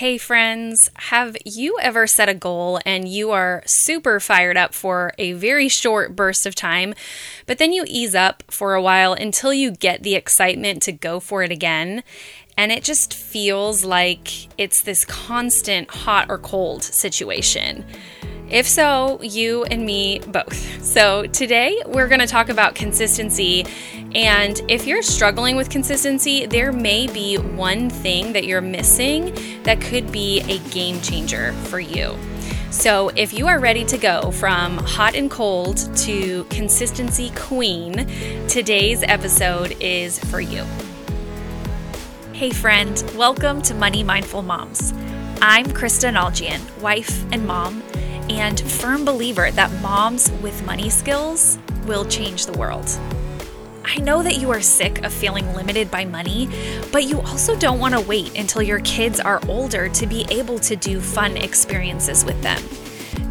Hey, friends, have you ever set a goal and you are super fired up for a very short burst of time, but then you ease up for a while until you get the excitement to go for it again? And it just feels like it's this constant hot or cold situation. If so, you and me both. So, today we're going to talk about consistency. And if you're struggling with consistency, there may be one thing that you're missing that could be a game changer for you. So, if you are ready to go from hot and cold to consistency queen, today's episode is for you. Hey, friend, welcome to Money Mindful Moms. I'm Krista Nalgian, wife and mom and firm believer that moms with money skills will change the world. I know that you are sick of feeling limited by money, but you also don't want to wait until your kids are older to be able to do fun experiences with them.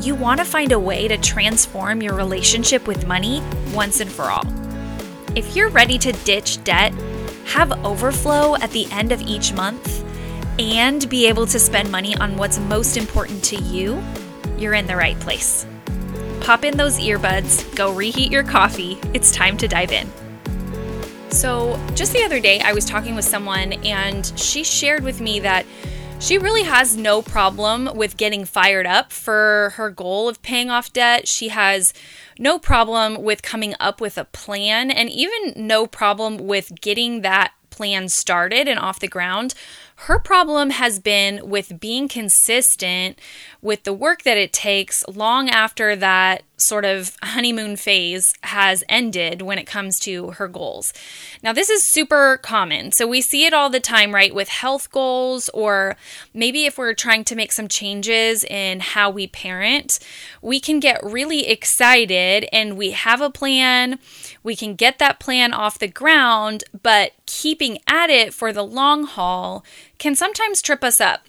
You want to find a way to transform your relationship with money once and for all. If you're ready to ditch debt, have overflow at the end of each month, and be able to spend money on what's most important to you, you're in the right place. Pop in those earbuds, go reheat your coffee. It's time to dive in. So, just the other day, I was talking with someone and she shared with me that she really has no problem with getting fired up for her goal of paying off debt. She has no problem with coming up with a plan and even no problem with getting that plan started and off the ground. Her problem has been with being consistent with the work that it takes long after that sort of honeymoon phase has ended when it comes to her goals. Now, this is super common. So, we see it all the time, right, with health goals, or maybe if we're trying to make some changes in how we parent, we can get really excited and we have a plan. We can get that plan off the ground, but keeping at it for the long haul can sometimes trip us up.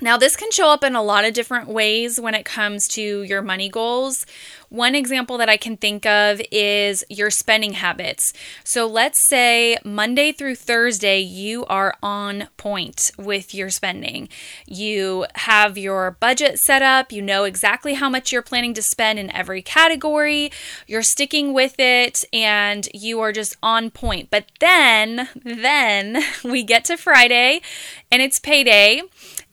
Now, this can show up in a lot of different ways when it comes to your money goals. One example that I can think of is your spending habits. So, let's say Monday through Thursday, you are on point with your spending. You have your budget set up, you know exactly how much you're planning to spend in every category, you're sticking with it, and you are just on point. But then, then we get to Friday and it's payday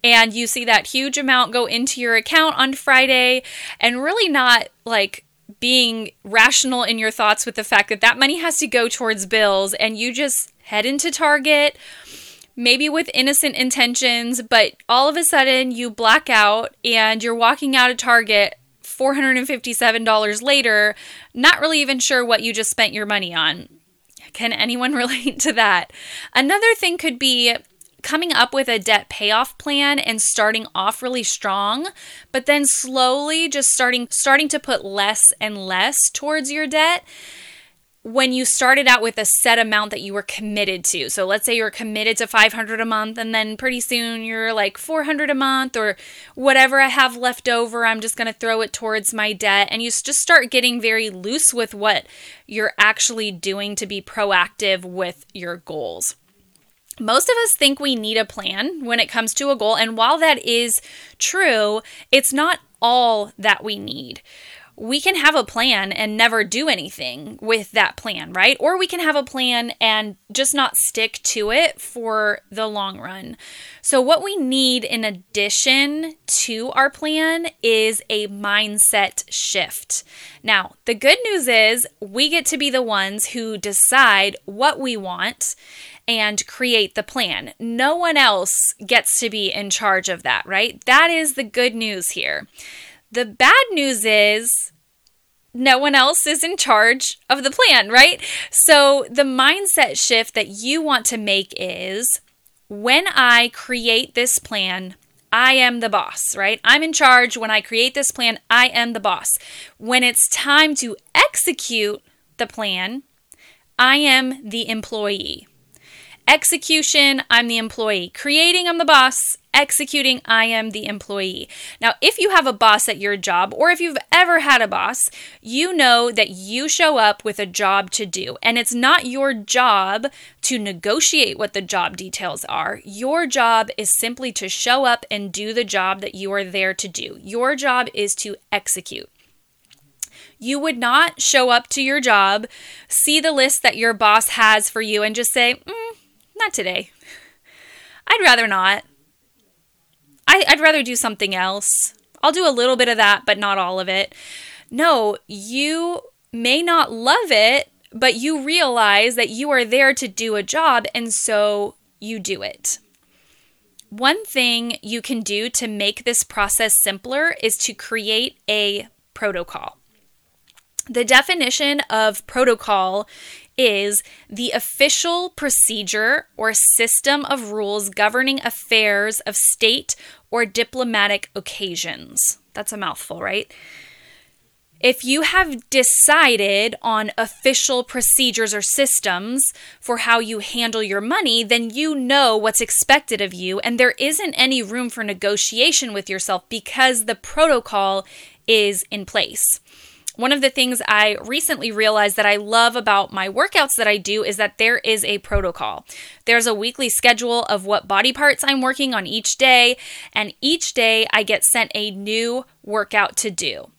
and you see that huge amount go into your account on Friday and really not like being rational in your thoughts with the fact that that money has to go towards bills and you just head into Target maybe with innocent intentions but all of a sudden you black out and you're walking out of Target $457 later not really even sure what you just spent your money on. Can anyone relate to that? Another thing could be coming up with a debt payoff plan and starting off really strong, but then slowly just starting starting to put less and less towards your debt when you started out with a set amount that you were committed to. So let's say you're committed to 500 a month and then pretty soon you're like 400 a month or whatever I have left over, I'm just going to throw it towards my debt and you just start getting very loose with what you're actually doing to be proactive with your goals most of us think we need a plan when it comes to a goal. And while that is true, it's not all that we need. We can have a plan and never do anything with that plan, right? Or we can have a plan and just not stick to it for the long run. So, what we need in addition to our plan is a mindset shift. Now, the good news is we get to be the ones who decide what we want and create the plan. No one else gets to be in charge of that, right? That is the good news here. The bad news is no one else is in charge of the plan, right? So the mindset shift that you want to make is when I create this plan, I am the boss, right? I'm in charge. When I create this plan, I am the boss. When it's time to execute the plan, I am the employee. Execution, I'm the employee. Creating, I'm the boss. Executing, I am the employee. Now, if you have a boss at your job, or if you've ever had a boss, you know that you show up with a job to do. And it's not your job to negotiate what the job details are. Your job is simply to show up and do the job that you are there to do. Your job is to execute. You would not show up to your job, see the list that your boss has for you, and just say, mm, not today. I'd rather not. I, would rather do something else. I'll do a little bit of that, but not all of it. No, you may not love it, but you realize that you are there to do a job, and so you do it. One thing you can do to make this process simpler is to create a protocol. The definition of protocol is the official procedure or system of rules governing affairs of state or diplomatic occasions. That's a mouthful, right? If you have decided on official procedures or systems for how you handle your money, then you know what's expected of you, and there isn't any room for negotiation with yourself because the protocol is in place. One of the things I recently realized that I love about my workouts that I do is that there is a protocol. There's a weekly schedule of what body parts I'm working on each day, and each day I get sent a new workout to do.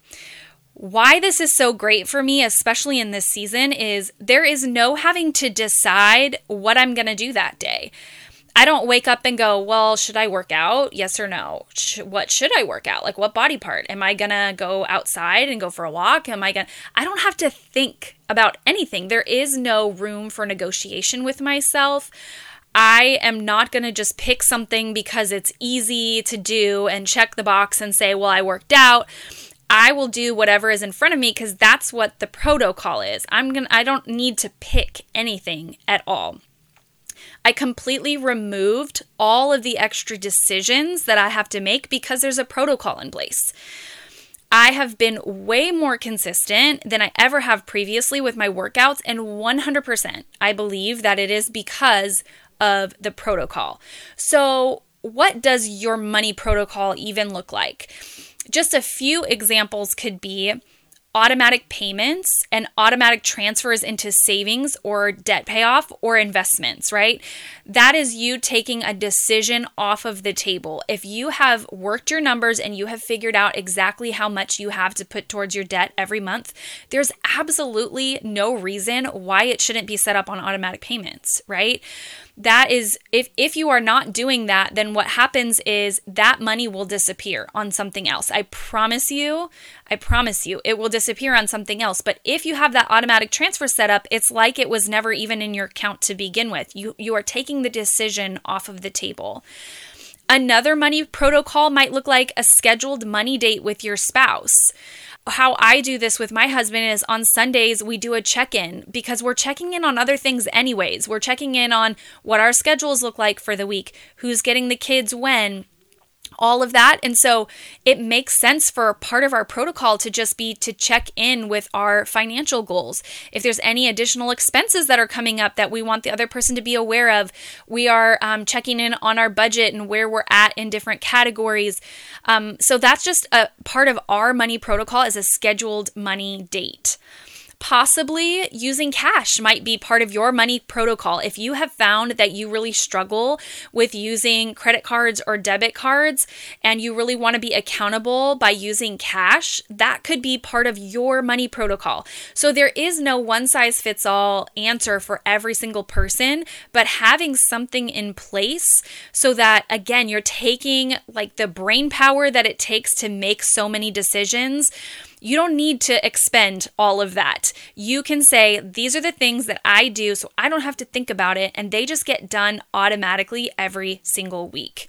Why this is so great for me, especially in this season, is there is no having to decide what I'm going to do that day. I don't wake up and go, well, should I work out? Yes or no? Sh- what should I work out? Like, what body part? Am I gonna go outside and go for a walk? Am I gonna? I don't have to think about anything. There is no room for negotiation with myself. I am not going to just pick something because it's easy to do and check the box and say, well, I worked out. I will do whatever is in front of me because that's what the protocol is. I'm going to I don't need to pick anything at all. I completely removed all of the extra decisions that I have to make because there's a protocol in place. I have been way more consistent than I ever have previously with my workouts, and 100% I believe that it is because of the protocol. So, what does your money protocol even look like? Just a few examples could be automatic payments and automatic transfers into savings or debt payoff or investments, right? That is you taking a decision off of the table. If you have worked your numbers and you have figured out exactly how much you have to put towards your debt every month, there's absolutely no reason why it shouldn't be set up on automatic payments, right? That is if if you are not doing that then what happens is that money will disappear on something else. I promise you i promise you it will disappear on something else. But if you have that automatic transfer set up it's like it was never even in your account to begin with. You you are taking the decision off of the table. Another money protocol might look like a scheduled money date with your spouse how I do this with my husband is on Sundays we do a check in because we're checking in on other things anyways. We're checking in on what our schedules look like for the week, who's getting the kids when, all of that. And so it makes sense for part of our protocol to just be to check in with our financial goals. If there's any additional expenses that are coming up that we want the other person to be aware of, we are um, checking in on our budget and where we're at in different categories. Um, so that's just a part of our money protocol as a scheduled money date. Possibly using cash might be part of your money protocol. If you have found that you really struggle with using credit cards or debit cards and you really want to be accountable by using cash, that could be part of your money protocol. So there is no one size fits all answer for every single person, but having something in place so that, again, you're taking like the brain power that it takes to make so many decisions you don't need to expend all of that. You can say, These are the things that I do, so I don't have to think about it, and they just get done automatically every single week.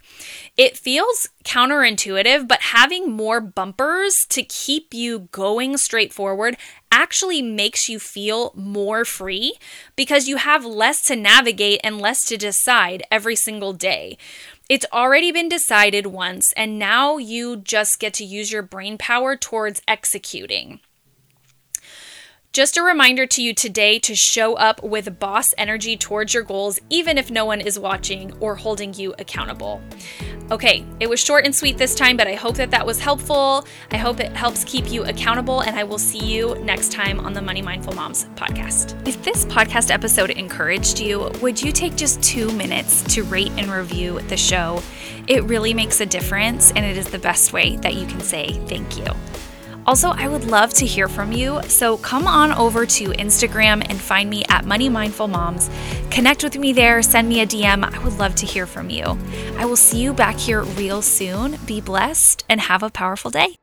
It feels counterintuitive, but having more bumpers to keep you going straight forward actually makes you feel more free because you have less to navigate and less to decide every single day. It's already been decided once, and now you just get to use your brain power towards executing. Just a reminder to you today to show up with boss energy towards your goals, even if no one is watching or holding you accountable. Okay, it was short and sweet this time, but I hope that that was helpful. I hope it helps keep you accountable, and I will see you next time on the Money Mindful Moms podcast. If this podcast episode encouraged you, would you take just two minutes to rate and review the show? It really makes a difference, and it is the best way that you can say thank you. Also, I would love to hear from you, so come on over to Instagram and find me at Money Mindful Moms. Connect with me there, send me a DM. I would love to hear from you. I will see you back here real soon. Be blessed and have a powerful day.